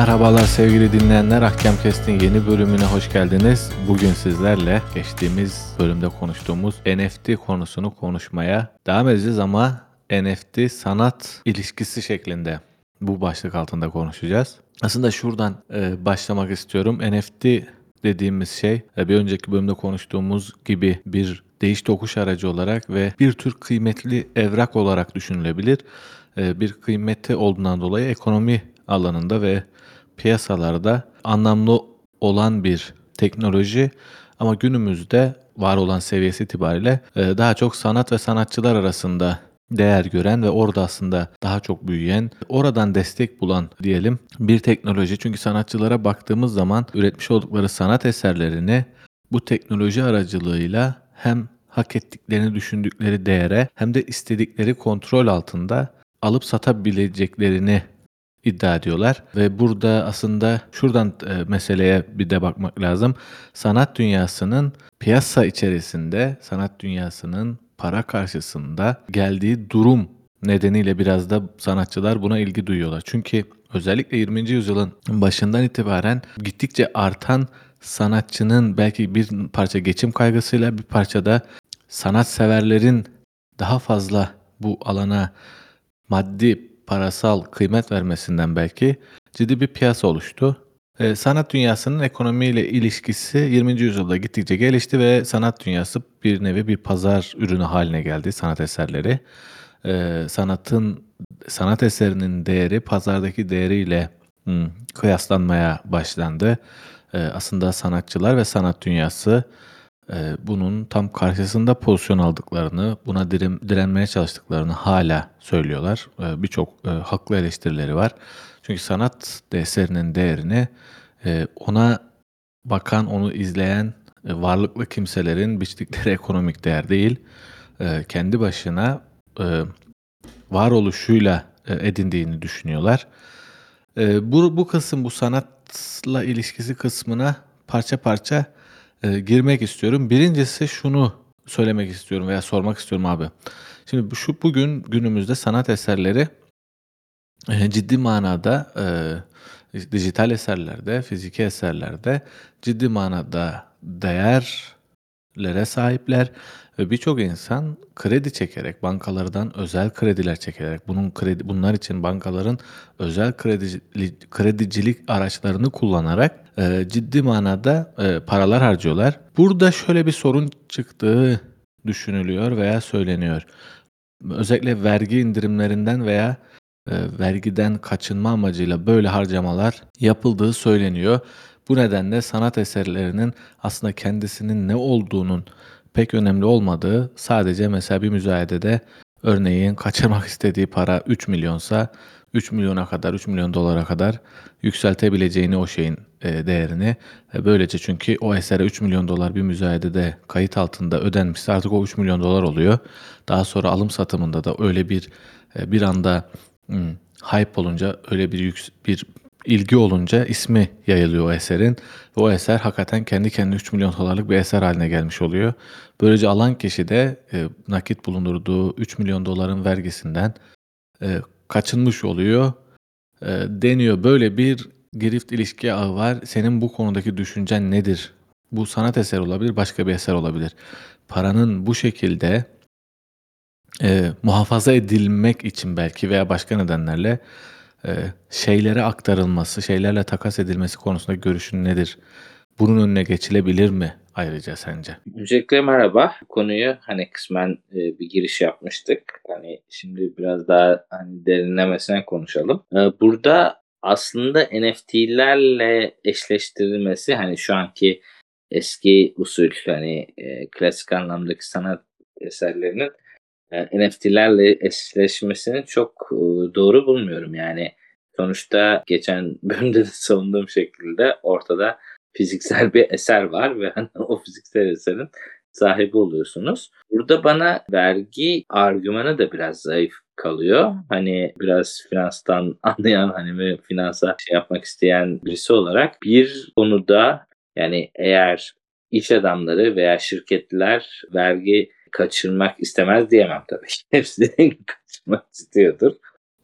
Merhabalar sevgili dinleyenler. Ahkam Kest'in yeni bölümüne hoş geldiniz. Bugün sizlerle geçtiğimiz bölümde konuştuğumuz NFT konusunu konuşmaya devam edeceğiz ama NFT sanat ilişkisi şeklinde bu başlık altında konuşacağız. Aslında şuradan e, başlamak istiyorum. NFT dediğimiz şey e, bir önceki bölümde konuştuğumuz gibi bir değiş tokuş aracı olarak ve bir tür kıymetli evrak olarak düşünülebilir. E, bir kıymeti olduğundan dolayı ekonomi alanında ve piyasalarda anlamlı olan bir teknoloji ama günümüzde var olan seviyesi itibariyle e, daha çok sanat ve sanatçılar arasında değer gören ve orada aslında daha çok büyüyen, oradan destek bulan diyelim bir teknoloji. Çünkü sanatçılara baktığımız zaman üretmiş oldukları sanat eserlerini bu teknoloji aracılığıyla hem hak ettiklerini düşündükleri değere hem de istedikleri kontrol altında alıp satabileceklerini iddia ediyorlar ve burada aslında şuradan e, meseleye bir de bakmak lazım. Sanat dünyasının piyasa içerisinde, sanat dünyasının para karşısında geldiği durum nedeniyle biraz da sanatçılar buna ilgi duyuyorlar. Çünkü özellikle 20. yüzyılın başından itibaren gittikçe artan sanatçının belki bir parça geçim kaygısıyla bir parça da sanat severlerin daha fazla bu alana maddi parasal kıymet vermesinden belki ciddi bir piyasa oluştu. Ee, sanat dünyasının ekonomiyle ilişkisi 20. yüzyılda gittikçe gelişti ve sanat dünyası bir nevi bir pazar ürünü haline geldi sanat eserleri. Ee, sanatın sanat eserinin değeri pazardaki değeriyle kıyaslanmaya başlandı. Ee, aslında sanatçılar ve sanat dünyası e, bunun tam karşısında pozisyon aldıklarını, buna diren, direnmeye çalıştıklarını hala söylüyorlar. E, Birçok haklı eleştirileri var. Çünkü sanat eserinin değerini e, ona bakan, onu izleyen e, varlıklı kimselerin biçtikleri ekonomik değer değil, e, kendi başına e, varoluşuyla edindiğini düşünüyorlar. Bu, bu kısım, bu sanatla ilişkisi kısmına parça parça e, girmek istiyorum. Birincisi şunu söylemek istiyorum veya sormak istiyorum abi. Şimdi şu bugün günümüzde sanat eserleri e, ciddi manada e, dijital eserlerde, fiziki eserlerde ciddi manada değerlere sahipler ve birçok insan kredi çekerek, bankalardan özel krediler çekerek, bunun kredi bunlar için bankaların özel kredi, kredicilik araçlarını kullanarak e, ciddi manada e, paralar harcıyorlar. Burada şöyle bir sorun çıktığı düşünülüyor veya söyleniyor. Özellikle vergi indirimlerinden veya e, vergiden kaçınma amacıyla böyle harcamalar yapıldığı söyleniyor. Bu nedenle sanat eserlerinin aslında kendisinin ne olduğunun pek önemli olmadığı, sadece mesela bir müzayedede örneğin kaçırmak istediği para 3 milyonsa 3 milyona kadar, 3 milyon dolara kadar yükseltebileceğini o şeyin e, değerini. E, böylece çünkü o esere 3 milyon dolar bir müzayedede kayıt altında ödenmişse artık o 3 milyon dolar oluyor. Daha sonra alım satımında da öyle bir e, bir anda hmm, hype olunca öyle bir yük, bir ilgi olunca ismi yayılıyor o eserin. Ve o eser hakikaten kendi kendine 3 milyon dolarlık bir eser haline gelmiş oluyor. Böylece alan kişi de e, nakit bulundurduğu 3 milyon doların vergisinden e, kaçınmış oluyor e, deniyor. Böyle bir girift ilişki ağı var. Senin bu konudaki düşüncen nedir? Bu sanat eseri olabilir, başka bir eser olabilir. Paranın bu şekilde e, muhafaza edilmek için belki veya başka nedenlerle e, şeylere aktarılması, şeylerle takas edilmesi konusunda görüşün nedir? Bunun önüne geçilebilir mi ayrıca sence? Öncelikle merhaba. Konuyu hani kısmen e, bir giriş yapmıştık. Hani şimdi biraz daha hani derinlemesine konuşalım. E, burada aslında NFT'lerle eşleştirilmesi hani şu anki eski usul hani klasik anlamdaki sanat eserlerinin e, NFT'lerle eşleşmesini çok e, doğru bulmuyorum. Yani sonuçta geçen bölümde de savunduğum şekilde ortada fiziksel bir eser var ve hani o fiziksel eserin sahibi oluyorsunuz. Burada bana vergi argümanı da biraz zayıf kalıyor. Hani biraz finanstan anlayan hani finansa şey yapmak isteyen birisi olarak bir konuda yani eğer iş adamları veya şirketler vergi kaçırmak istemez diyemem tabii. Hepsi kaçırmak istiyordur.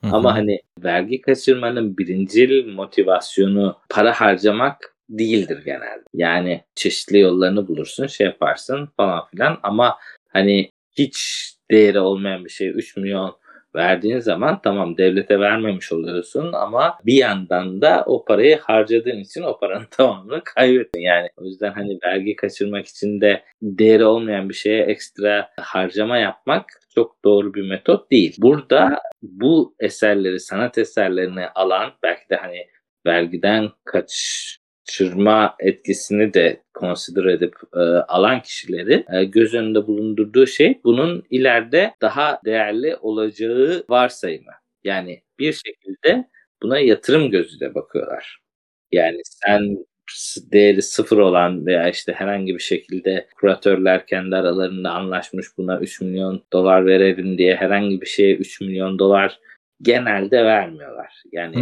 Hı Ama hani vergi kaçırmanın birincil motivasyonu para harcamak değildir genelde. Yani çeşitli yollarını bulursun, şey yaparsın falan filan ama hani hiç değeri olmayan bir şey 3 milyon verdiğin zaman tamam devlete vermemiş oluyorsun ama bir yandan da o parayı harcadığın için o paranın tamamını kaybettin. Yani o yüzden hani vergi kaçırmak için de değeri olmayan bir şeye ekstra harcama yapmak çok doğru bir metot değil. Burada bu eserleri, sanat eserlerini alan belki de hani vergiden kaçırma etkisini de consider edip e, alan kişileri e, göz önünde bulundurduğu şey bunun ileride daha değerli olacağı varsayımı. Yani bir şekilde buna yatırım gözüyle bakıyorlar. Yani sen değeri sıfır olan veya işte herhangi bir şekilde kuratörler kendi aralarında anlaşmış buna 3 milyon dolar verelim diye herhangi bir şeye 3 milyon dolar genelde vermiyorlar. Yani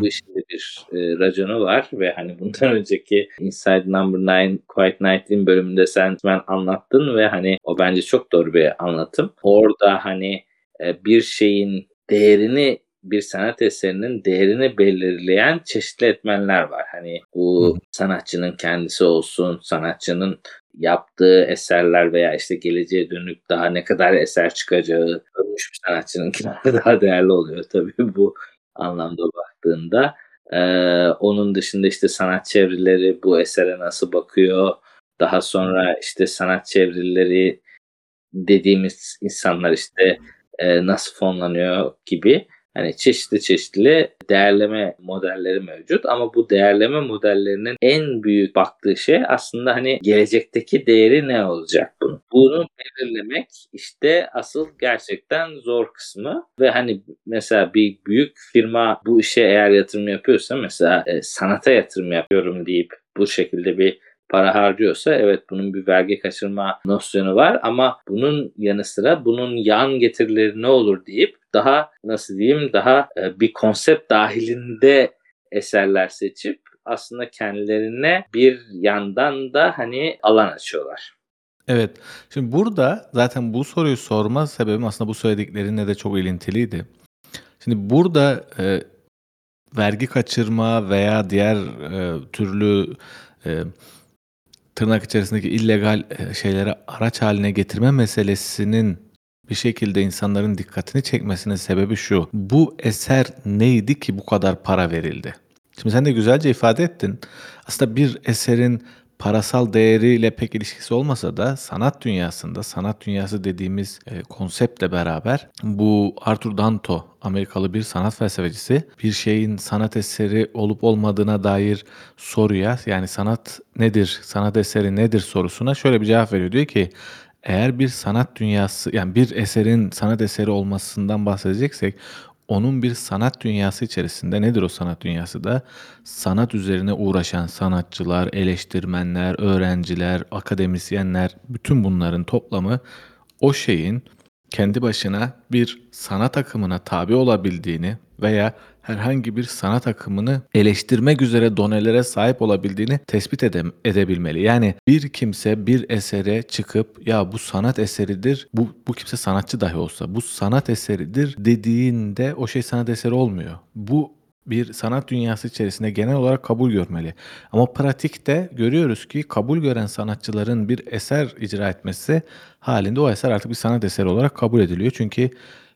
bu işin bir e, raconu var ve hani bundan önceki Inside Number 9 Quiet Night'in bölümünde sen ben anlattın ve hani o bence çok doğru bir anlatım. Orada hani e, bir şeyin değerini bir sanat eserinin değerini belirleyen çeşitli etmenler var. Hani bu sanatçının kendisi olsun, sanatçının yaptığı eserler veya işte geleceğe dönük daha ne kadar eser çıkacağı ölmüş bir sanatçınınkiler daha değerli oluyor tabii bu anlamda baktığında. Ee, onun dışında işte sanat çevreleri bu esere nasıl bakıyor? Daha sonra işte sanat çevreleri dediğimiz insanlar işte e, nasıl fonlanıyor gibi hani çeşitli çeşitli değerleme modelleri mevcut ama bu değerleme modellerinin en büyük baktığı şey aslında hani gelecekteki değeri ne olacak bunun. Bunu belirlemek işte asıl gerçekten zor kısmı ve hani mesela bir büyük firma bu işe eğer yatırım yapıyorsa mesela e, sanata yatırım yapıyorum deyip bu şekilde bir para harcıyorsa evet bunun bir vergi kaçırma nosyonu var ama bunun yanı sıra bunun yan getirileri ne olur deyip daha nasıl diyeyim daha e, bir konsept dahilinde eserler seçip aslında kendilerine bir yandan da hani alan açıyorlar. Evet. Şimdi burada zaten bu soruyu sorma sebebim aslında bu söylediklerinle de çok ilintiliydi. Şimdi burada e, vergi kaçırma veya diğer e, türlü e, tırnak içerisindeki illegal e, şeyleri araç haline getirme meselesinin bir şekilde insanların dikkatini çekmesinin sebebi şu. Bu eser neydi ki bu kadar para verildi? Şimdi sen de güzelce ifade ettin. Aslında bir eserin parasal değeriyle pek ilişkisi olmasa da sanat dünyasında, sanat dünyası dediğimiz e, konseptle beraber bu Arthur Danto, Amerikalı bir sanat felsefecisi, bir şeyin sanat eseri olup olmadığına dair soruya yani sanat nedir, sanat eseri nedir sorusuna şöyle bir cevap veriyor. Diyor ki eğer bir sanat dünyası yani bir eserin sanat eseri olmasından bahsedeceksek onun bir sanat dünyası içerisinde nedir o sanat dünyası da? Sanat üzerine uğraşan sanatçılar, eleştirmenler, öğrenciler, akademisyenler bütün bunların toplamı o şeyin kendi başına bir sanat akımına tabi olabildiğini veya herhangi bir sanat akımını eleştirmek üzere donelere sahip olabildiğini tespit ede- edebilmeli. Yani bir kimse bir esere çıkıp ya bu sanat eseridir, bu, bu kimse sanatçı dahi olsa bu sanat eseridir dediğinde o şey sanat eseri olmuyor. Bu bir sanat dünyası içerisinde genel olarak kabul görmeli. Ama pratikte görüyoruz ki kabul gören sanatçıların bir eser icra etmesi halinde o eser artık bir sanat eseri olarak kabul ediliyor. Çünkü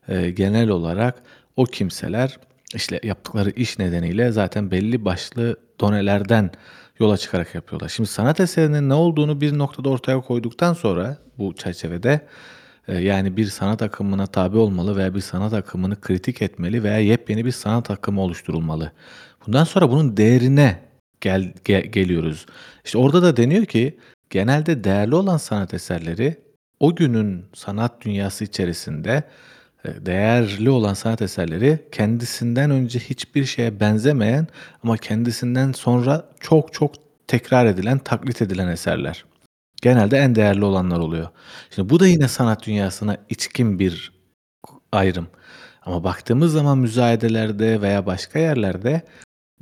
e, genel olarak o kimseler işte yaptıkları iş nedeniyle zaten belli başlı donelerden yola çıkarak yapıyorlar. Şimdi sanat eserinin ne olduğunu bir noktada ortaya koyduktan sonra bu çerçevede e, yani bir sanat akımına tabi olmalı veya bir sanat akımını kritik etmeli veya yepyeni bir sanat akımı oluşturulmalı. Bundan sonra bunun değerine gel, ge- geliyoruz. İşte orada da deniyor ki genelde değerli olan sanat eserleri o günün sanat dünyası içerisinde değerli olan sanat eserleri kendisinden önce hiçbir şeye benzemeyen ama kendisinden sonra çok çok tekrar edilen, taklit edilen eserler. Genelde en değerli olanlar oluyor. Şimdi bu da yine sanat dünyasına içkin bir ayrım. Ama baktığımız zaman müzayedelerde veya başka yerlerde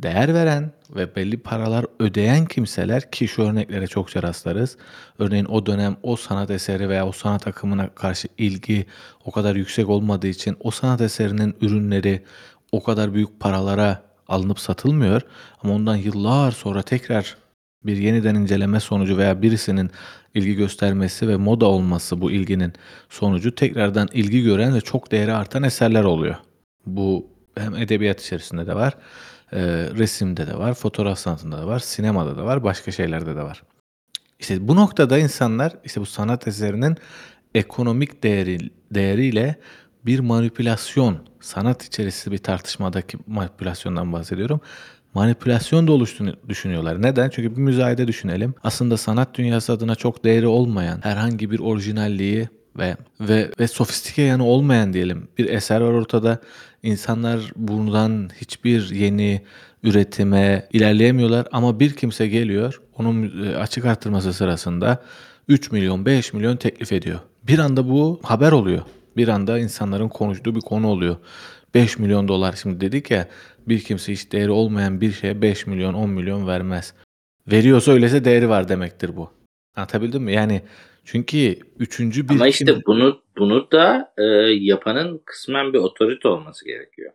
değer veren ve belli paralar ödeyen kimseler ki şu örneklere çokça rastlarız. Örneğin o dönem o sanat eseri veya o sanat akımına karşı ilgi o kadar yüksek olmadığı için o sanat eserinin ürünleri o kadar büyük paralara alınıp satılmıyor. Ama ondan yıllar sonra tekrar bir yeniden inceleme sonucu veya birisinin ilgi göstermesi ve moda olması bu ilginin sonucu tekrardan ilgi gören ve çok değeri artan eserler oluyor. Bu hem edebiyat içerisinde de var, e, resimde de var, fotoğraf sanatında da var, sinemada da var, başka şeylerde de var. İşte bu noktada insanlar işte bu sanat eserinin ekonomik değeri, değeriyle bir manipülasyon, sanat içerisi bir tartışmadaki manipülasyondan bahsediyorum. Manipülasyon da oluştuğunu düşünüyorlar. Neden? Çünkü bir müzayede düşünelim. Aslında sanat dünyası adına çok değeri olmayan herhangi bir orijinalliği ve ve ve sofistike yanı olmayan diyelim bir eser var ortada. İnsanlar bundan hiçbir yeni üretime ilerleyemiyorlar ama bir kimse geliyor onun e, açık arttırması sırasında 3 milyon 5 milyon teklif ediyor. Bir anda bu haber oluyor. Bir anda insanların konuştuğu bir konu oluyor. 5 milyon dolar şimdi dedik ya bir kimse hiç değeri olmayan bir şeye 5 milyon 10 milyon vermez. Veriyorsa öylese değeri var demektir bu. Anlatabildim mi? Yani çünkü üçüncü bir Ama işte kim- bunu bunu da e, yapanın kısmen bir otorite olması gerekiyor.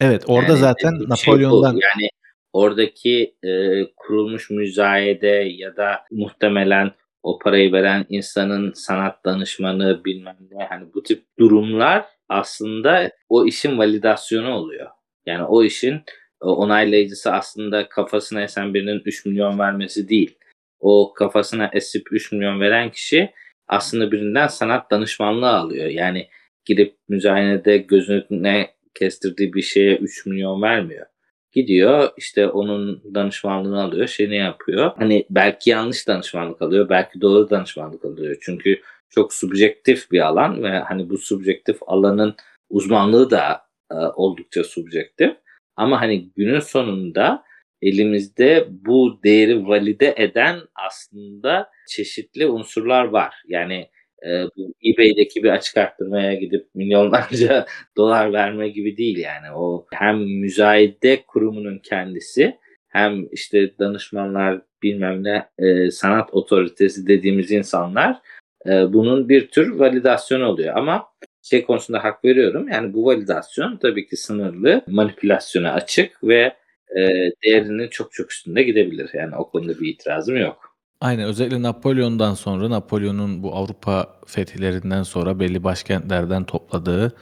Evet orada Yani zaten dediğim şey bu. Napolyon'dan yani oradaki e, kurulmuş müzayede ya da muhtemelen o parayı veren insanın sanat danışmanı bilmem ne hani bu tip durumlar aslında o işin validasyonu oluyor. Yani o işin e, onaylayıcısı aslında kafasına esen birinin 3 milyon vermesi değil. O kafasına esip 3 milyon veren kişi aslında birinden sanat danışmanlığı alıyor. Yani girip müzayenede gözüne kestirdiği bir şeye 3 milyon vermiyor. Gidiyor işte onun danışmanlığını alıyor, şeyini yapıyor. Hani belki yanlış danışmanlık alıyor, belki doğru danışmanlık alıyor. Çünkü çok subjektif bir alan ve hani bu subjektif alanın uzmanlığı da e, oldukça subjektif. Ama hani günün sonunda elimizde bu değeri valide eden aslında çeşitli unsurlar var. Yani e, bu eBay'deki bir açık arttırmaya gidip milyonlarca dolar verme gibi değil yani. O hem müzayede kurumunun kendisi hem işte danışmanlar bilmem ne e, sanat otoritesi dediğimiz insanlar e, bunun bir tür validasyonu oluyor. Ama şey konusunda hak veriyorum. Yani bu validasyon tabii ki sınırlı, manipülasyona açık ve e, değerinin çok çok üstünde gidebilir. Yani o konuda bir itirazım yok. Aynen özellikle Napolyon'dan sonra Napolyon'un bu Avrupa fetihlerinden sonra belli başkentlerden topladığı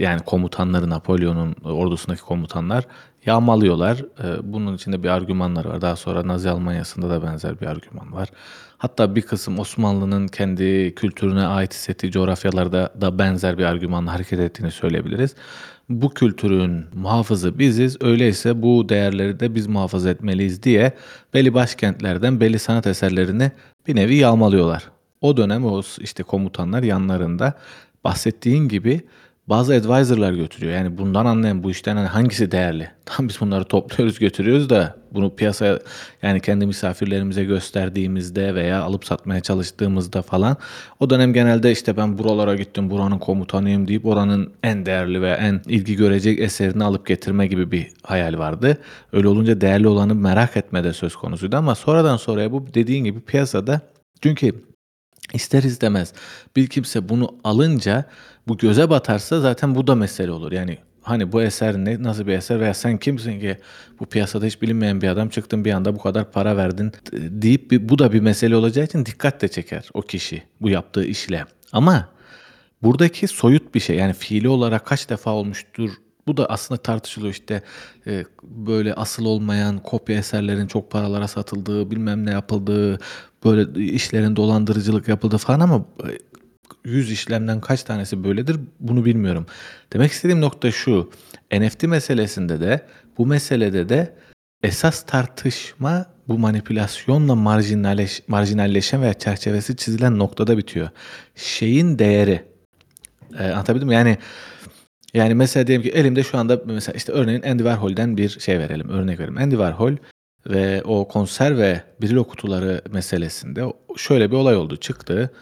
yani komutanları Napolyon'un ordusundaki komutanlar yağmalıyorlar. E, Bunun içinde bir argümanlar var. Daha sonra Nazi Almanya'sında da benzer bir argüman var. Hatta bir kısım Osmanlı'nın kendi kültürüne ait hissettiği coğrafyalarda da benzer bir argümanla hareket ettiğini söyleyebiliriz. Bu kültürün muhafızı biziz, öyleyse bu değerleri de biz muhafaza etmeliyiz diye belli başkentlerden belli sanat eserlerini bir nevi yağmalıyorlar. O dönem o işte komutanlar yanlarında bahsettiğin gibi bazı advisor'lar götürüyor. Yani bundan anlayan bu işten hani hangisi değerli? Tam biz bunları topluyoruz götürüyoruz da bunu piyasaya yani kendi misafirlerimize gösterdiğimizde veya alıp satmaya çalıştığımızda falan o dönem genelde işte ben buralara gittim buranın komutanıyım deyip oranın en değerli ve en ilgi görecek eserini alıp getirme gibi bir hayal vardı. Öyle olunca değerli olanı merak etme de söz konusuydu ama sonradan sonraya bu dediğin gibi piyasada çünkü İster istemez bir kimse bunu alınca bu göze batarsa zaten bu da mesele olur. Yani hani bu eser ne nasıl bir eser veya sen kimsin ki bu piyasada hiç bilinmeyen bir adam çıktın bir anda bu kadar para verdin deyip bir, bu da bir mesele olacağı için dikkat de çeker o kişi bu yaptığı işle. Ama buradaki soyut bir şey yani fiili olarak kaç defa olmuştur bu da aslında tartışılıyor işte e, böyle asıl olmayan kopya eserlerin çok paralara satıldığı bilmem ne yapıldığı böyle işlerin dolandırıcılık yapıldığı falan ama e, 100 işlemden kaç tanesi böyledir bunu bilmiyorum. Demek istediğim nokta şu NFT meselesinde de bu meselede de esas tartışma bu manipülasyonla marjinalleş, marjinalleşen veya çerçevesi çizilen noktada bitiyor. Şeyin değeri. E, anlatabildim mi? Yani yani mesela diyelim ki elimde şu anda mesela işte örneğin Andy Warhol'den bir şey verelim. Örnek verelim. Andy Warhol ve o konserve Brillo kutuları meselesinde şöyle bir olay oldu. Çıktı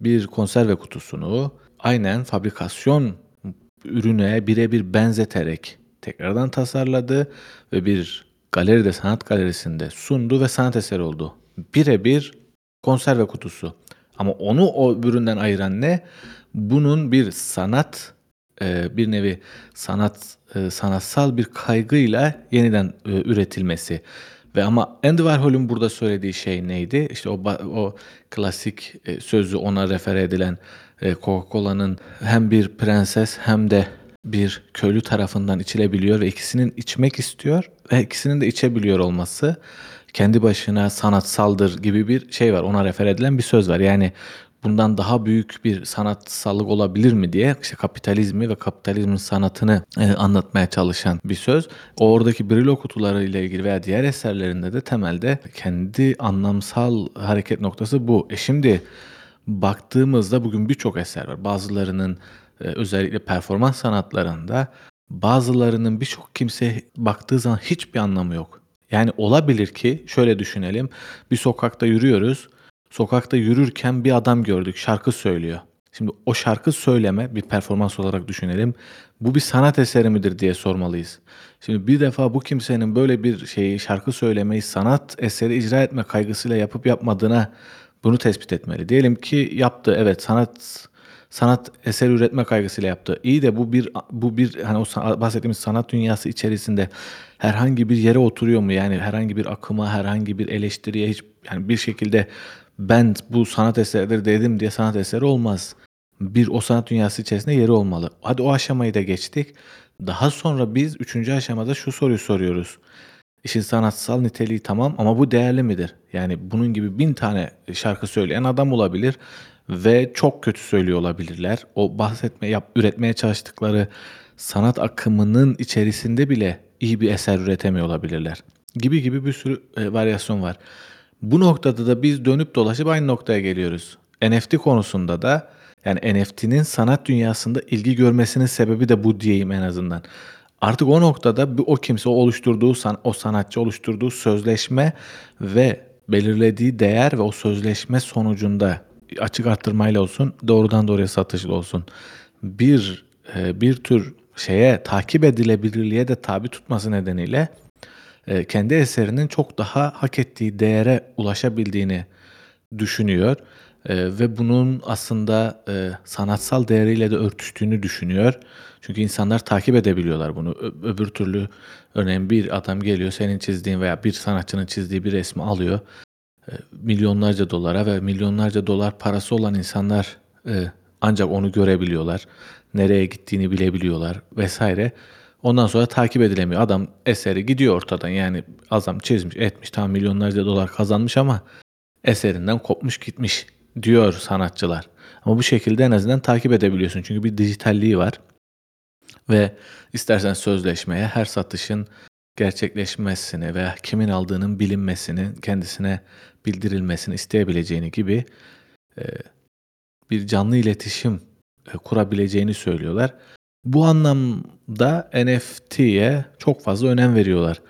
bir konserve kutusunu aynen fabrikasyon ürüne birebir benzeterek tekrardan tasarladı ve bir galeride, sanat galerisinde sundu ve sanat eseri oldu. Birebir konserve kutusu. Ama onu o üründen ayıran ne? Bunun bir sanat, e, bir nevi sanat, e, sanatsal bir kaygıyla yeniden e, üretilmesi. Ve ama Andy Warhol'un burada söylediği şey neydi? İşte o, o klasik e, sözü ona refer edilen e, Coca-Cola'nın hem bir prenses hem de bir köylü tarafından içilebiliyor ve ikisinin içmek istiyor ve ikisinin de içebiliyor olması kendi başına sanatsaldır gibi bir şey var. Ona refer edilen bir söz var. Yani bundan daha büyük bir sanatsallık olabilir mi diye işte kapitalizmi ve kapitalizmin sanatını e, anlatmaya çalışan bir söz. Oradaki Brillo kutuları ile ilgili veya diğer eserlerinde de temelde kendi anlamsal hareket noktası bu. E şimdi baktığımızda bugün birçok eser var. Bazılarının e, özellikle performans sanatlarında bazılarının birçok kimse baktığı zaman hiçbir anlamı yok. Yani olabilir ki şöyle düşünelim. Bir sokakta yürüyoruz. Sokakta yürürken bir adam gördük şarkı söylüyor. Şimdi o şarkı söyleme bir performans olarak düşünelim. Bu bir sanat eseri midir diye sormalıyız. Şimdi bir defa bu kimsenin böyle bir şeyi şarkı söylemeyi sanat eseri icra etme kaygısıyla yapıp yapmadığına bunu tespit etmeli. Diyelim ki yaptı evet sanat sanat eser üretme kaygısıyla yaptı. İyi de bu bir bu bir hani o bahsettiğimiz sanat dünyası içerisinde herhangi bir yere oturuyor mu? Yani herhangi bir akıma, herhangi bir eleştiriye hiç yani bir şekilde ben bu sanat eseridir dedim diye sanat eseri olmaz. Bir o sanat dünyası içerisinde yeri olmalı. Hadi o aşamayı da geçtik. Daha sonra biz üçüncü aşamada şu soruyu soruyoruz. İşin sanatsal niteliği tamam ama bu değerli midir? Yani bunun gibi bin tane şarkı söyleyen adam olabilir ve çok kötü söylüyor olabilirler. O bahsetme, yap, üretmeye çalıştıkları sanat akımının içerisinde bile iyi bir eser üretemiyor olabilirler. Gibi gibi bir sürü e, varyasyon var. Bu noktada da biz dönüp dolaşıp aynı noktaya geliyoruz. NFT konusunda da yani NFT'nin sanat dünyasında ilgi görmesinin sebebi de bu diyeyim en azından. Artık o noktada o kimse o oluşturduğu o sanatçı oluşturduğu sözleşme ve belirlediği değer ve o sözleşme sonucunda açık arttırmayla olsun, doğrudan doğruya satışlı olsun. Bir e, bir tür şeye takip edilebilirliğe de tabi tutması nedeniyle e, kendi eserinin çok daha hak ettiği değere ulaşabildiğini düşünüyor e, ve bunun aslında e, sanatsal değeriyle de örtüştüğünü düşünüyor. Çünkü insanlar takip edebiliyorlar bunu. Öbür türlü örneğin bir adam geliyor senin çizdiğin veya bir sanatçının çizdiği bir resmi alıyor. Milyonlarca dolara ve milyonlarca dolar parası olan insanlar ancak onu görebiliyorlar. Nereye gittiğini bilebiliyorlar vesaire. Ondan sonra takip edilemiyor. Adam eseri gidiyor ortadan. Yani adam çizmiş, etmiş, tam milyonlarca dolar kazanmış ama eserinden kopmuş gitmiş diyor sanatçılar. Ama bu şekilde en azından takip edebiliyorsun. Çünkü bir dijitalliği var. Ve istersen sözleşmeye her satışın gerçekleşmesini veya kimin aldığının bilinmesini, kendisine bildirilmesini isteyebileceğini gibi e, bir canlı iletişim e, kurabileceğini söylüyorlar. Bu anlamda NFT'ye çok fazla önem veriyorlar.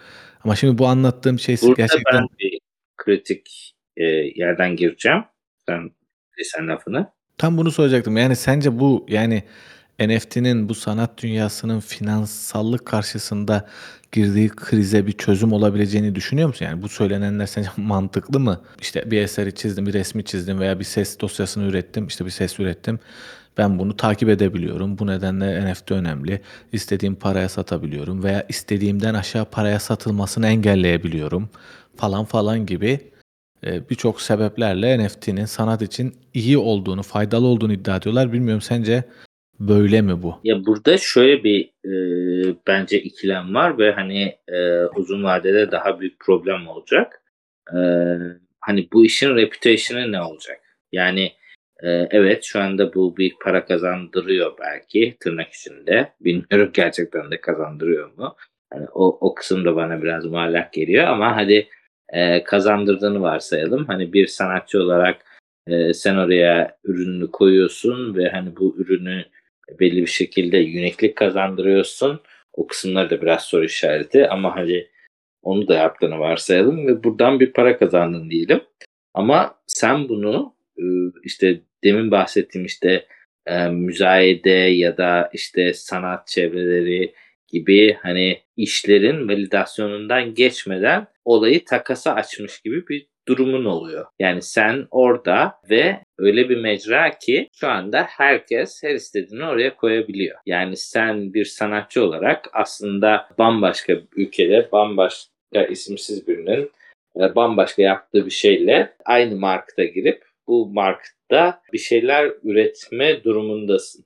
Ama şimdi bu anlattığım şey Burada gerçekten... ben bir kritik e, yerden gireceğim. Sen sen lafını. Tam bunu soracaktım. Yani sence bu yani NFT'nin bu sanat dünyasının finansallık karşısında girdiği krize bir çözüm olabileceğini düşünüyor musun? Yani bu söylenenler sence mantıklı mı? İşte bir eseri çizdim, bir resmi çizdim veya bir ses dosyasını ürettim, işte bir ses ürettim. Ben bunu takip edebiliyorum. Bu nedenle NFT önemli. İstediğim paraya satabiliyorum veya istediğimden aşağı paraya satılmasını engelleyebiliyorum falan falan gibi e, birçok sebeplerle NFT'nin sanat için iyi olduğunu, faydalı olduğunu iddia ediyorlar. Bilmiyorum sence böyle mi bu? Ya burada şöyle bir e, bence ikilem var ve hani e, uzun vadede daha büyük problem olacak. E, hani bu işin reputation'ı ne olacak? Yani evet şu anda bu büyük para kazandırıyor belki tırnak içinde. Bilmiyorum gerçekten de kazandırıyor mu? Hani o, o kısım da bana biraz muallak geliyor ama hadi e, kazandırdığını varsayalım. Hani bir sanatçı olarak e, sen oraya ürününü koyuyorsun ve hani bu ürünü belli bir şekilde yöneklik kazandırıyorsun. O kısımlar da biraz soru işareti ama hani onu da yaptığını varsayalım ve buradan bir para kazandın diyelim. Ama sen bunu e, işte demin bahsettiğim işte e, müzayede ya da işte sanat çevreleri gibi hani işlerin validasyonundan geçmeden olayı takasa açmış gibi bir durumun oluyor. Yani sen orada ve öyle bir mecra ki şu anda herkes her istediğini oraya koyabiliyor. Yani sen bir sanatçı olarak aslında bambaşka bir ülkede bambaşka isimsiz birinin e, bambaşka yaptığı bir şeyle aynı markete girip bu markette bir şeyler üretme durumundasın.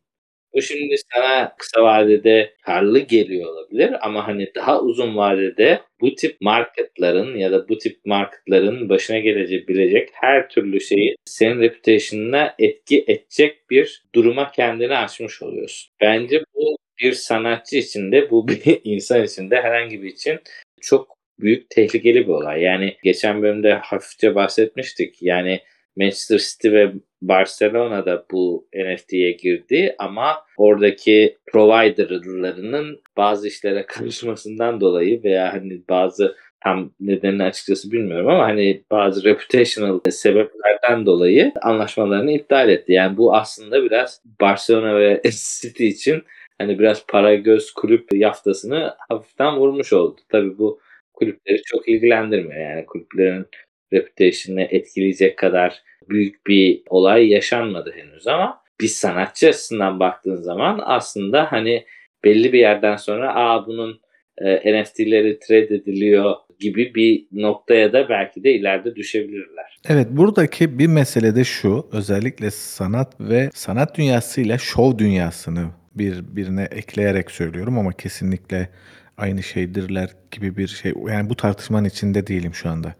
Bu şimdi sana kısa vadede karlı geliyor olabilir ama hani daha uzun vadede bu tip marketların ya da bu tip marketların başına gelebilecek her türlü şeyi senin reputation'ına etki edecek bir duruma kendini açmış oluyorsun. Bence bu bir sanatçı için de bu bir insan için de herhangi bir için çok büyük tehlikeli bir olay. Yani geçen bölümde hafifçe bahsetmiştik. Yani Manchester City ve Barcelona da bu NFT'ye girdi ama oradaki providerlarının bazı işlere karışmasından dolayı veya hani bazı tam nedenini açıkçası bilmiyorum ama hani bazı reputational sebeplerden dolayı anlaşmalarını iptal etti. Yani bu aslında biraz Barcelona ve City için hani biraz para göz kulüp yaftasını hafiften vurmuş oldu. Tabii bu kulüpleri çok ilgilendirmiyor. Yani kulüplerin reputation'ını etkileyecek kadar büyük bir olay yaşanmadı henüz ama bir sanatçı açısından baktığın zaman aslında hani belli bir yerden sonra aa bunun e, NFT'leri trade ediliyor gibi bir noktaya da belki de ileride düşebilirler. Evet buradaki bir mesele de şu özellikle sanat ve sanat dünyasıyla şov dünyasını birbirine ekleyerek söylüyorum ama kesinlikle aynı şeydirler gibi bir şey. Yani bu tartışmanın içinde değilim şu anda.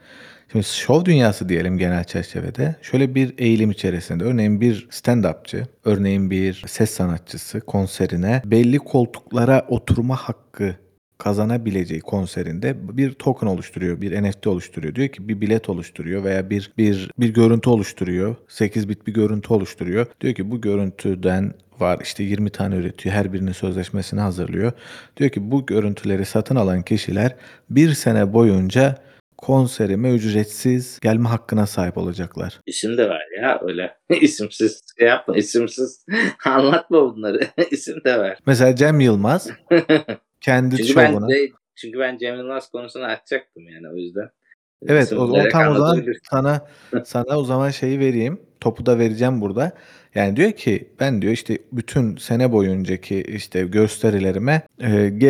Şimdi şov dünyası diyelim genel çerçevede. Şöyle bir eğilim içerisinde. Örneğin bir stand-upçı, örneğin bir ses sanatçısı konserine belli koltuklara oturma hakkı kazanabileceği konserinde bir token oluşturuyor, bir NFT oluşturuyor. Diyor ki bir bilet oluşturuyor veya bir bir bir görüntü oluşturuyor. 8 bit bir görüntü oluşturuyor. Diyor ki bu görüntüden var işte 20 tane üretiyor. Her birinin sözleşmesini hazırlıyor. Diyor ki bu görüntüleri satın alan kişiler bir sene boyunca konserime ücretsiz gelme hakkına sahip olacaklar. İsim de ver ya öyle. İsimsiz şey yapma. isimsiz anlatma bunları. İsim de ver. Mesela Cem Yılmaz kendi çünkü şovuna. ben de, çünkü ben Cem Yılmaz konusunu açacaktım yani o yüzden. Evet o zaman vererek tam o zaman sana sana o zaman şeyi vereyim. Topu da vereceğim burada. Yani diyor ki ben diyor işte bütün sene boyuncaki işte gösterilerime e,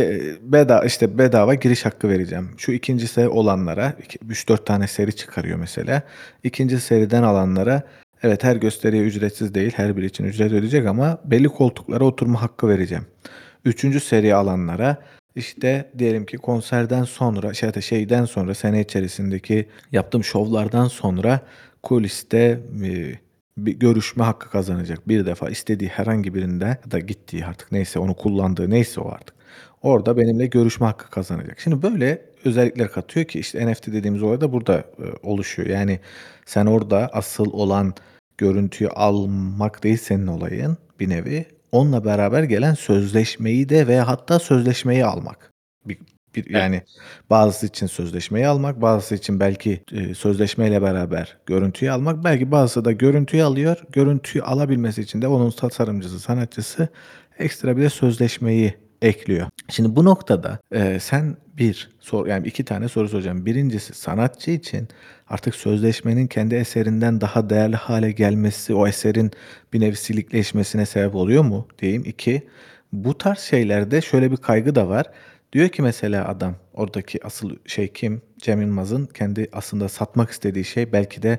bedava işte bedava giriş hakkı vereceğim. Şu ikinci seri olanlara 3-4 tane seri çıkarıyor mesela. İkinci seriden alanlara evet her gösteriye ücretsiz değil her biri için ücret ödeyecek ama belli koltuklara oturma hakkı vereceğim. Üçüncü seri alanlara işte diyelim ki konserden sonra şey şeyden sonra sene içerisindeki yaptığım şovlardan sonra kuliste e, bir görüşme hakkı kazanacak. Bir defa istediği herhangi birinde ya da gittiği artık neyse onu kullandığı neyse o artık. Orada benimle görüşme hakkı kazanacak. Şimdi böyle özellikler katıyor ki işte NFT dediğimiz olay da burada e, oluşuyor. Yani sen orada asıl olan görüntüyü almak değil senin olayın bir nevi. Onunla beraber gelen sözleşmeyi de veya hatta sözleşmeyi almak. Bir, bir, yani bazısı için sözleşmeyi almak, bazısı için belki e, sözleşmeyle beraber görüntüyü almak, belki bazısı da görüntüyü alıyor. Görüntüyü alabilmesi için de onun tasarımcısı, sanatçısı ekstra bir de sözleşmeyi ekliyor. Şimdi bu noktada e, sen bir sor yani iki tane soru soracağım. Birincisi sanatçı için artık sözleşmenin kendi eserinden daha değerli hale gelmesi o eserin bir nevi silikleşmesine sebep oluyor mu diyeyim. İki bu tarz şeylerde şöyle bir kaygı da var. Diyor ki mesela adam oradaki asıl şey kim? Cem Yılmaz'ın kendi aslında satmak istediği şey belki de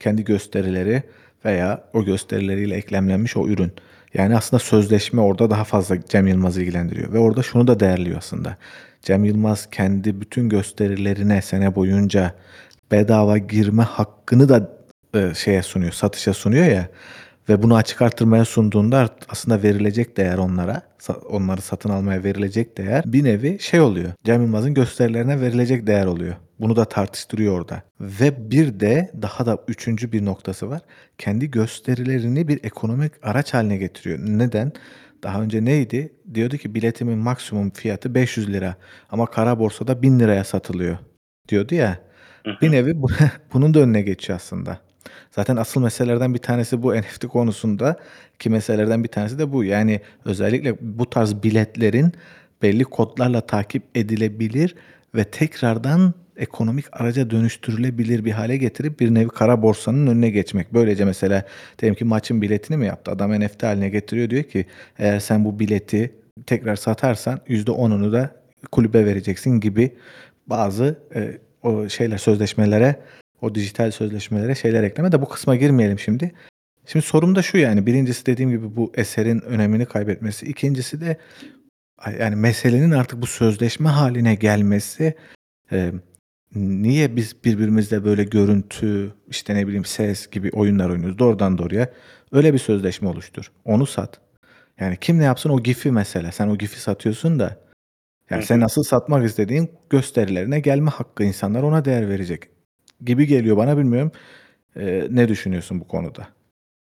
kendi gösterileri veya o gösterileriyle eklemlenmiş o ürün. Yani aslında sözleşme orada daha fazla Cem Yılmaz'ı ilgilendiriyor. Ve orada şunu da değerliyor aslında. Cem Yılmaz kendi bütün gösterilerine sene boyunca bedava girme hakkını da e, şeye sunuyor, satışa sunuyor ya. Ve bunu açık artırmaya sunduğunda aslında verilecek değer onlara, onları satın almaya verilecek değer bir nevi şey oluyor. Cem Yılmaz'ın gösterilerine verilecek değer oluyor. Bunu da tartıştırıyor orada. Ve bir de daha da üçüncü bir noktası var. Kendi gösterilerini bir ekonomik araç haline getiriyor. Neden? Daha önce neydi? Diyordu ki biletimin maksimum fiyatı 500 lira ama kara borsada 1000 liraya satılıyor diyordu ya. Bir nevi bu, bunun da önüne geçiyor aslında. Zaten asıl meselelerden bir tanesi bu NFT konusunda ki meselelerden bir tanesi de bu. Yani özellikle bu tarz biletlerin belli kodlarla takip edilebilir ve tekrardan ekonomik araca dönüştürülebilir bir hale getirip bir nevi kara borsanın önüne geçmek. Böylece mesela diyelim ki maçın biletini mi yaptı? Adam NFT haline getiriyor diyor ki eğer sen bu bileti tekrar satarsan %10'unu da kulübe vereceksin gibi bazı e, o şeyler sözleşmelere o dijital sözleşmelere şeyler ekleme de bu kısma girmeyelim şimdi. Şimdi sorum da şu yani birincisi dediğim gibi bu eserin önemini kaybetmesi. İkincisi de yani meselenin artık bu sözleşme haline gelmesi e, niye biz birbirimizle böyle görüntü işte ne bileyim ses gibi oyunlar oynuyoruz doğrudan doğruya öyle bir sözleşme oluştur. Onu sat. Yani kim ne yapsın o GIF'i mesela. Sen o GIF'i satıyorsun da yani sen hı. asıl satmak istediğin gösterilerine gelme hakkı insanlar ona değer verecek gibi geliyor bana bilmiyorum. Eee, ne düşünüyorsun bu konuda?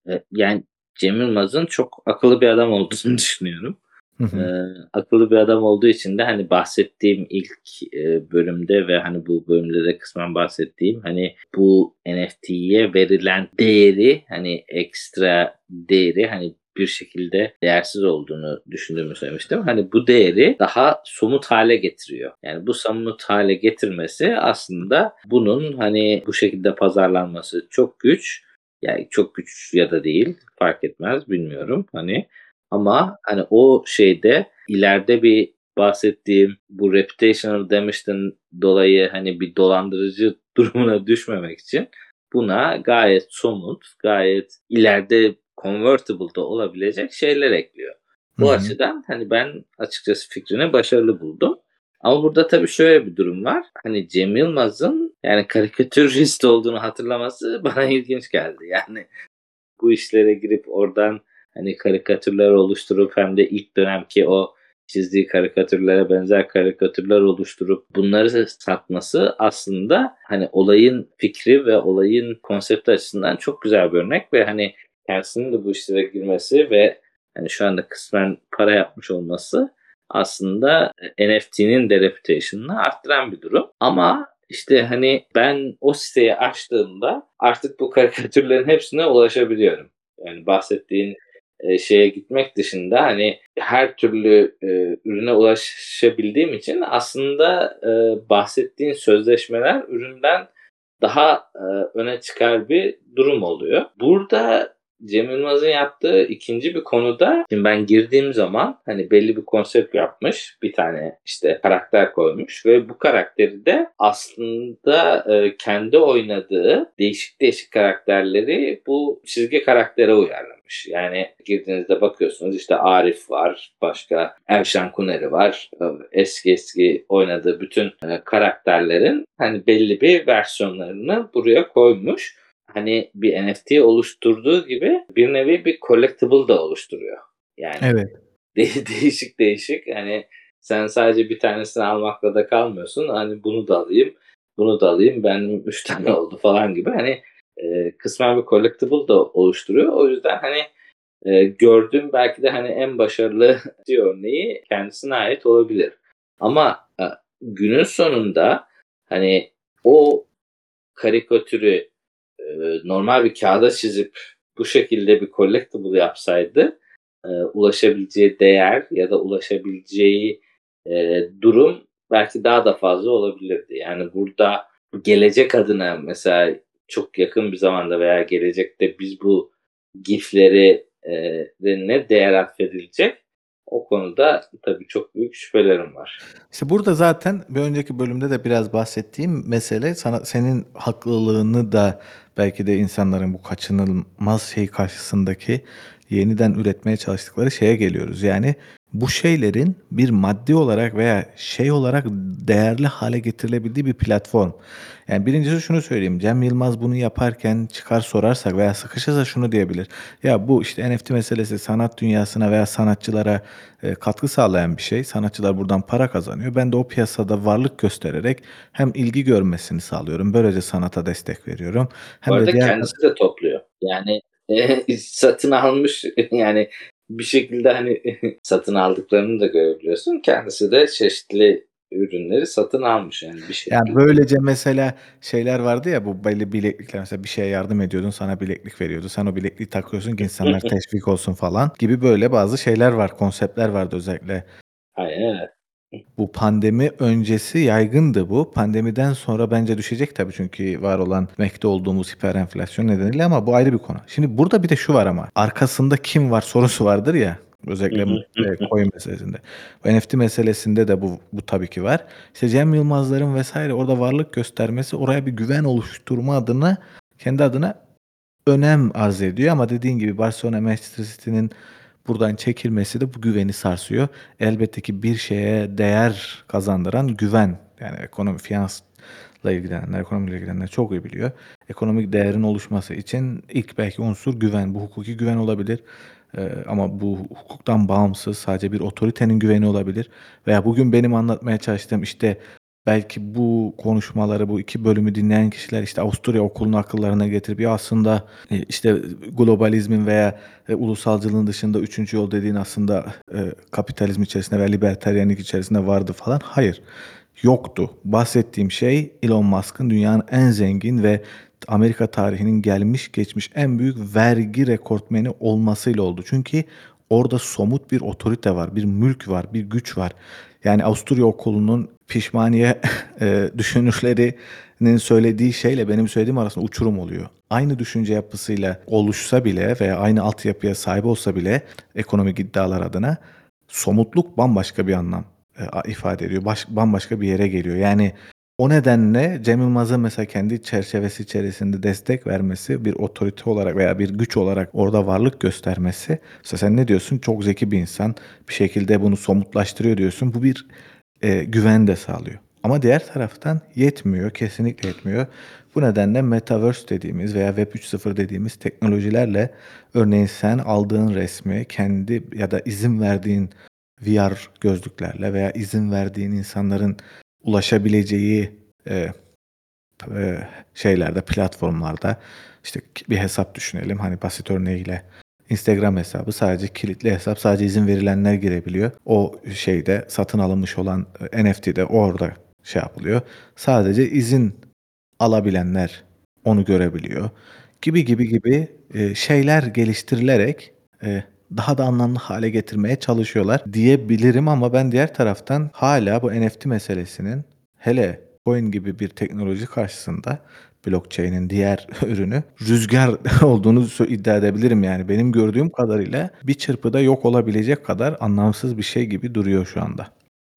E, yani Cem Yılmaz'ın çok akıllı bir adam olduğunu düşünüyorum. Hı hı. Eee, akıllı bir adam olduğu için de hani bahsettiğim ilk, eee, bölümde ve hani bu bölümde de kısmen bahsettiğim hani bu NFT'ye verilen değeri hani ekstra değeri hani bir şekilde değersiz olduğunu düşündüğümü söylemiştim. Hani bu değeri daha somut hale getiriyor. Yani bu somut hale getirmesi aslında bunun hani bu şekilde pazarlanması çok güç. Yani çok güç ya da değil fark etmez bilmiyorum hani ama hani o şeyde ileride bir bahsettiğim bu reputational damage'den dolayı hani bir dolandırıcı durumuna düşmemek için buna gayet somut, gayet ileride convertible da olabilecek şeyler ekliyor. Bu hı. açıdan hani ben açıkçası fikrini başarılı buldum. Ama burada tabii şöyle bir durum var. Hani Cem Yılmaz'ın yani karikatürist olduğunu hatırlaması bana ilginç geldi. Yani bu işlere girip oradan hani karikatürler oluşturup hem de ilk dönemki o çizdiği karikatürlere benzer karikatürler oluşturup bunları satması aslında hani olayın fikri ve olayın konsepti açısından çok güzel bir örnek ve hani kendisinin de bu işlere girmesi ve hani şu anda kısmen para yapmış olması aslında NFT'nin de reputation'ını arttıran bir durum. Ama işte hani ben o siteyi açtığımda artık bu karikatürlerin hepsine ulaşabiliyorum. Yani bahsettiğin e, şeye gitmek dışında hani her türlü e, ürüne ulaşabildiğim için aslında e, bahsettiğin sözleşmeler üründen daha e, öne çıkar bir durum oluyor. Burada Cem Yılmaz'ın yaptığı ikinci bir konuda şimdi ben girdiğim zaman hani belli bir konsept yapmış. Bir tane işte karakter koymuş ve bu karakteri de aslında e, kendi oynadığı değişik değişik karakterleri bu çizgi karaktere uyarlamış. Yani girdiğinizde bakıyorsunuz işte Arif var, başka Erşan Kuneri var. E, Eski eski oynadığı bütün e, karakterlerin hani belli bir versiyonlarını buraya koymuş hani bir NFT oluşturduğu gibi bir nevi bir collectible da oluşturuyor. Yani Evet. de- değişik değişik hani sen sadece bir tanesini almakla da kalmıyorsun. Hani bunu da alayım, bunu da alayım. Benim üç tane oldu falan gibi. Hani e, kısmen bir collectible da oluşturuyor. O yüzden hani e, gördüğüm belki de hani en başarılı örneği kendisine ait olabilir. Ama e, günün sonunda hani o karikatürü normal bir kağıda çizip bu şekilde bir collectible yapsaydı e, ulaşabileceği değer ya da ulaşabileceği e, durum belki daha da fazla olabilirdi. Yani burada gelecek adına mesela çok yakın bir zamanda veya gelecekte biz bu gifleri e, ne değer atfedilecek o konuda tabii çok büyük şüphelerim var. İşte burada zaten bir önceki bölümde de biraz bahsettiğim mesele sana senin haklılığını da belki de insanların bu kaçınılmaz şey karşısındaki yeniden üretmeye çalıştıkları şeye geliyoruz. Yani bu şeylerin bir maddi olarak veya şey olarak değerli hale getirilebildiği bir platform. Yani birincisi şunu söyleyeyim. Cem Yılmaz bunu yaparken çıkar sorarsak veya sıkışırsa şunu diyebilir. Ya bu işte NFT meselesi sanat dünyasına veya sanatçılara e, katkı sağlayan bir şey. Sanatçılar buradan para kazanıyor. Ben de o piyasada varlık göstererek hem ilgi görmesini sağlıyorum. Böylece sanata destek veriyorum. Bu Hem de arada diğer kendisi de topluyor. Yani e, satın almış yani bir şekilde hani satın aldıklarını da görebiliyorsun. Kendisi de çeşitli ürünleri satın almış yani bir şekilde. Yani böylece mesela şeyler vardı ya bu belli bileklikler mesela bir şeye yardım ediyordun sana bileklik veriyordu. Sen o bilekliği takıyorsun ki insanlar teşvik olsun falan gibi böyle bazı şeyler var, konseptler vardı özellikle. Aynen öyle. Bu pandemi öncesi yaygındı bu. Pandemiden sonra bence düşecek tabii çünkü var olan mekte olduğumuz hiperenflasyon nedeniyle ama bu ayrı bir konu. Şimdi burada bir de şu var ama arkasında kim var sorusu vardır ya. Özellikle coin meselesinde. Bu NFT meselesinde de bu bu tabii ki var. İşte Cem Yılmaz'ların vs. orada varlık göstermesi oraya bir güven oluşturma adına kendi adına önem arz ediyor ama dediğin gibi Barcelona, Manchester City'nin buradan çekilmesi de bu güveni sarsıyor. Elbette ki bir şeye değer kazandıran güven. Yani ekonomi, finansla ilgilenenler, ekonomiyle ilgilenenler çok iyi biliyor. Ekonomik değerin oluşması için ilk belki unsur güven. Bu hukuki güven olabilir. Eee, ama bu hukuktan bağımsız sadece bir otoritenin güveni olabilir. Veya bugün benim anlatmaya çalıştığım işte belki bu konuşmaları, bu 2 bölümü dinleyen kişiler işte Avusturya okulunu akıllarına getirip ya aslında eee, işte globalizmin veya eee, ulusalcılığın dışında 3. yol dediğin aslında eee, kapitalizm içerisinde ve libertaryenlik içerisinde vardı falan. Hayır, yoktu. Bahsettiğim şey Elon Musk'ın dünyanın en zengin ve Amerika tarihinin gelmiş geçmiş en büyük vergi rekortmeni olmasıyla oldu. Çünkü orada somut bir otorite var, bir mülk var, bir güç var. Yani Avusturya okulunun pişmaniye eee, düşünürlerinin söylediği şeyle benim söylediğim arasında uçurum oluyor. Aynı düşünce yapısıyla oluşsa bile veya aynı altyapıya sahip olsa bile ekonomik iddialar adına somutluk bambaşka bir anlam a ifade ediyor. Baş bambaşka bir yere geliyor. Yani o nedenle Cem Yılmaz'ın mesela kendi çerçevesi içerisinde destek vermesi, bir otorite olarak veya bir güç olarak orada varlık göstermesi. Mesela sen ne diyorsun? Çok zeki bir insan. Bir şekilde bunu somutlaştırıyor diyorsun. Bu bir eee, güven de sağlıyor. Ama diğer taraftan yetmiyor, kesinlikle yetmiyor. Bu nedenle Metaverse dediğimiz veya Web 3.0 dediğimiz teknolojilerle örneğin sen aldığın resmi kendi ya da izin verdiğin VR gözlüklerle veya izin verdiğin insanların ulaşabileceği eee, eee, şeylerde, platformlarda işte bir hesap düşünelim. Hani basit örneğiyle Instagram hesabı sadece kilitli hesap, sadece izin verilenler girebiliyor. O şeyde satın alınmış olan eee, NFT'de orada şey yapılıyor. Sadece izin alabilenler onu görebiliyor. Gibi gibi gibi eee, şeyler geliştirilerek eee, daha da anlamlı hale getirmeye çalışıyorlar diyebilirim ama ben diğer taraftan hala bu NFT meselesinin hele coin gibi bir teknoloji karşısında blockchain'in diğer ürünü rüzgar olduğunu iddia edebilirim yani. Benim gördüğüm kadarıyla bir çırpıda yok olabilecek kadar anlamsız bir şey gibi duruyor şu anda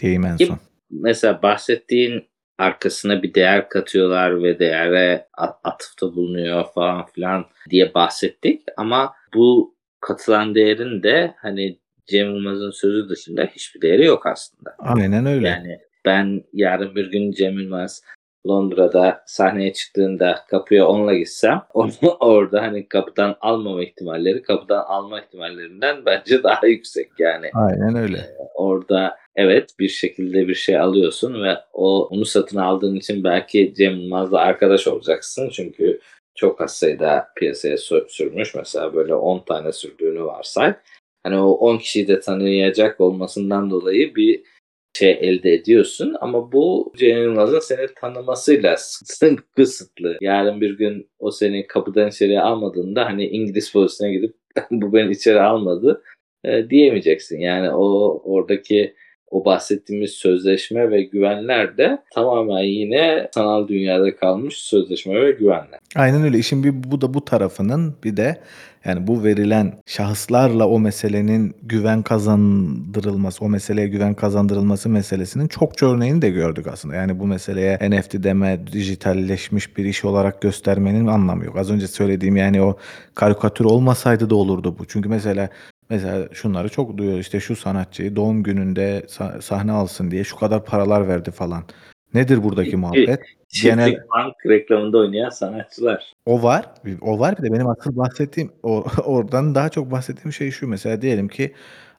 diyeyim en son. mesela bahsettiğin arkasına bir değer katıyorlar ve değere atıfta bulunuyor falan filan diye bahsettik ama bu katılan değerin de hani Cem Yılmaz'ın sözü dışında hiçbir değeri yok aslında. Aynen öyle. Yani ben yarın bir gün Cem Yılmaz Londra'da sahneye çıktığında kapıya onunla gitsem onu orada hani kapıdan almama ihtimalleri kapıdan alma ihtimallerinden bence daha yüksek yani. Aynen öyle. Eee, orada evet bir şekilde bir şey alıyorsun ve o onu satın aldığın için belki Cem Yılmaz'la arkadaş olacaksın. Çünkü çok az sayıda piyasaya sürmüş. Mesela böyle 10 tane sürdüğünü varsay. Hani o 10 kişiyi de tanıyacak olmasından dolayı bir şey elde ediyorsun ama bu Cem Yılmaz'ın seni tanımasıyla kısıtlı. Yarın bir gün o seni kapıdan içeriye almadığında hani İngiliz polisine gidip bu beni içeri almadı eee, diyemeyeceksin. Yani o oradaki o bahsettiğimiz sözleşme ve güvenler de tamamen yine sanal dünyada kalmış sözleşme ve güvenler. Aynen öyle. İşin bir bu da bu tarafının bir de yani bu verilen şahıslarla o meselenin güven kazandırılması, o meseleye güven kazandırılması meselesinin çokça örneğini de gördük aslında. Yani bu meseleye NFT deme, dijitalleşmiş bir iş olarak göstermenin anlamı yok. Az önce söylediğim yani o karikatür olmasaydı da olurdu bu. Çünkü mesela mesela şunları çok duyuyoruz. İşte şu sanatçıyı doğum gününde sa sahne alsın diye şu kadar paralar verdi falan. Nedir buradaki muhabbet? Genel Bank reklamında oynayan sanatçılar. O var. O var. Bir de benim asıl bahsettiğim o oradan daha çok bahsettiğim şey şu mesela diyelim ki,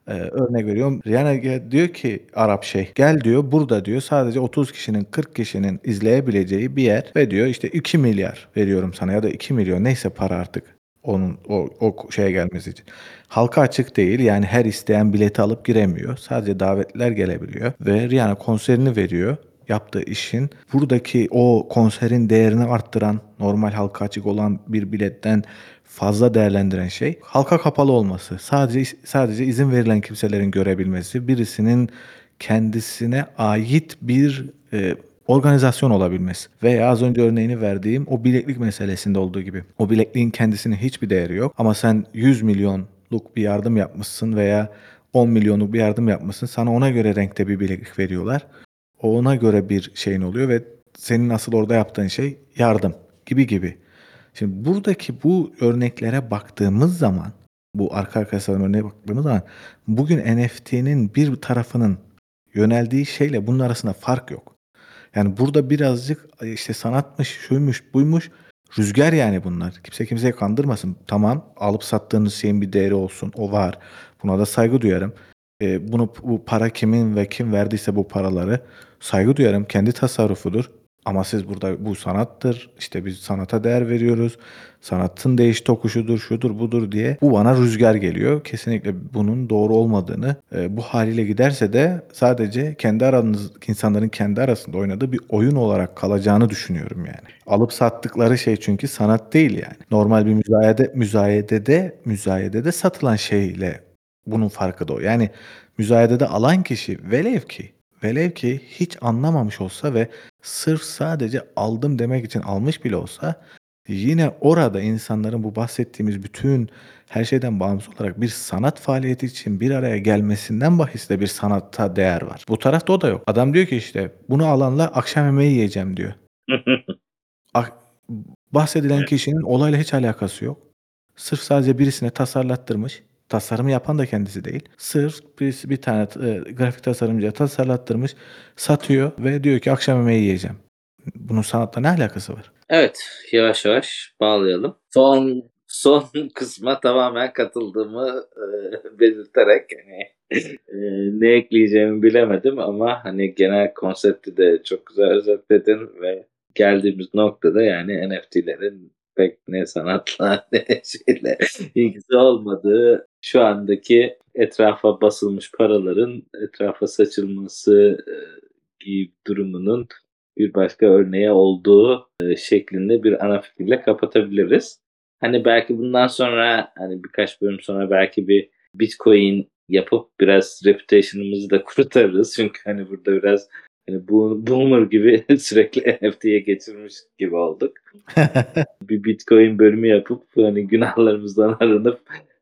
eee, örnek veriyorum Rihanna diyor ki Arap şeyh, "Gel" diyor, "Burada" diyor, "Sadece 30 kişinin, 40 kişinin izleyebileceği bir yer ve" diyor, "işte 2.000.000.000 veriyorum sana ya da 2.000.000.000 neyse para artık onun o o şeye gelmesi için." Halka açık değil. Yani her isteyen bileti alıp giremiyor. Sadece davetliler gelebiliyor ve Rihanna konserini veriyor. Yaptığı işin buradaki o konserin değerini arttıran, normal halka açık olan bir biletten fazla değerlendiren şey halka kapalı olması. Sadece sadece izin verilen kimselerin görebilmesi, birisinin kendisine ait bir e, organizasyon olabilmesi. Veya az önce örneğini verdiğim o bileklik meselesinde olduğu gibi. O bilekliğin kendisinin hiçbir değeri yok ama sen 100 milyonluk bir yardım yapmışsın veya 10 milyonluk bir yardım yapmışsın. Sana ona göre renkte bir bileklik veriyorlar. Ona göre bir şeyin oluyor ve senin asıl orada yaptığın şey yardım gibi gibi. Şimdi buradaki bu örneklere baktığımız zaman bu arka arkaya örneğe baktığımız zaman bugün NFT'nin bir tarafının yöneldiği şeyle bunun arasında fark yok. Yani burada birazcık işte sanatmış, şuymuş, buymuş rüzgar yani bunlar. Kimse kimseye kandırmasın. Tamam alıp sattığınız şeyin bir değeri olsun. O var. Buna da saygı duyarım. E, bunu bu para kimin ve kim verdiyse bu paraları saygı duyarım. Kendi tasarrufudur. Ama siz burada bu sanattır. İşte biz sanata değer veriyoruz. Sanatın değiş tokuşudur, şudur budur diye. Bu bana rüzgar geliyor. Kesinlikle bunun doğru olmadığını e, bu haliyle giderse de sadece kendi aranız insanların kendi arasında oynadığı bir oyun olarak kalacağını düşünüyorum yani. Alıp sattıkları şey çünkü sanat değil yani. Normal bir müzayede müzayedede müzayedede satılan şeyle bunun farkı da o. Yani müzayedede alan kişi velev ki velev ki hiç anlamamış olsa ve sırf sadece aldım demek için almış bile olsa yine orada insanların bu bahsettiğimiz bütün her şeyden bağımsız olarak bir sanat faaliyeti için bir araya gelmesinden bahis bir sanatta değer var. Bu tarafta o da yok. Adam diyor ki işte bunu alanla akşam yemeği yiyeceğim diyor. bahsedilen kişinin olayla hiç alakası yok. Sırf sadece birisine tasarlattırmış. Tasarımı yapan da kendisi değil. Sırf birisi bir tane e, grafik tasarımcıya tasarlattırmış, satıyor ve diyor ki akşam yemeği yiyeceğim. Bunun sanatla ne alakası var? Evet, yavaş yavaş bağlayalım. Son son kısma tamamen katıldığımı e, belirterek hani e, ne ekleyeceğimi bilemedim ama hani genel konsepti de çok güzel özetledin ve geldiğimiz noktada yani NFT'lerin pek ne sanatla ne şeyle ilgisi olmadığı şu andaki etrafa basılmış paraların etrafa saçılması e, gibi durumunun bir başka örneği olduğu e, şeklinde bir ana fikirle kapatabiliriz. Hani belki bundan sonra hani birkaç bölüm sonra belki bir Bitcoin yapıp biraz reputation'ımızı da kurtarırız. Çünkü hani burada biraz bu boomer gibi sürekli NFT'ye geçirmiş gibi olduk. bir Bitcoin bölümü yapıp hani günahlarımızdan arınıp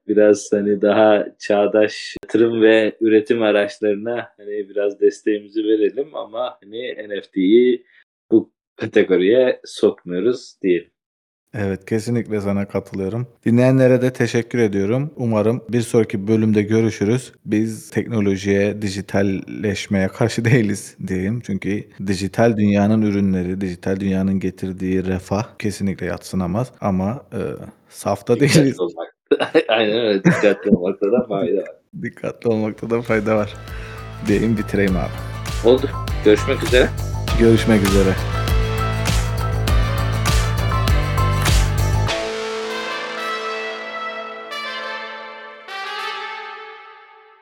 biraz hani daha çağdaş yatırım ve üretim araçlarına hani biraz desteğimizi verelim ama hani NFT'yi bu kategoriye sokmuyoruz diyelim. Evet kesinlikle sana katılıyorum. Dinleyenlere de teşekkür ediyorum. Umarım bir sonraki bölümde görüşürüz. Biz teknolojiye, dijitalleşmeye karşı değiliz diyeyim. Çünkü dijital dünyanın ürünleri, dijital dünyanın getirdiği refah kesinlikle yatsınamaz. Ama e, safta değiliz. Olmak. Aynen öyle. Dikkatli olmakta da fayda var. Dikkatli olmakta da fayda var. Diyeyim bitireyim abi. Oldu. Görüşmek üzere. Görüşmek üzere.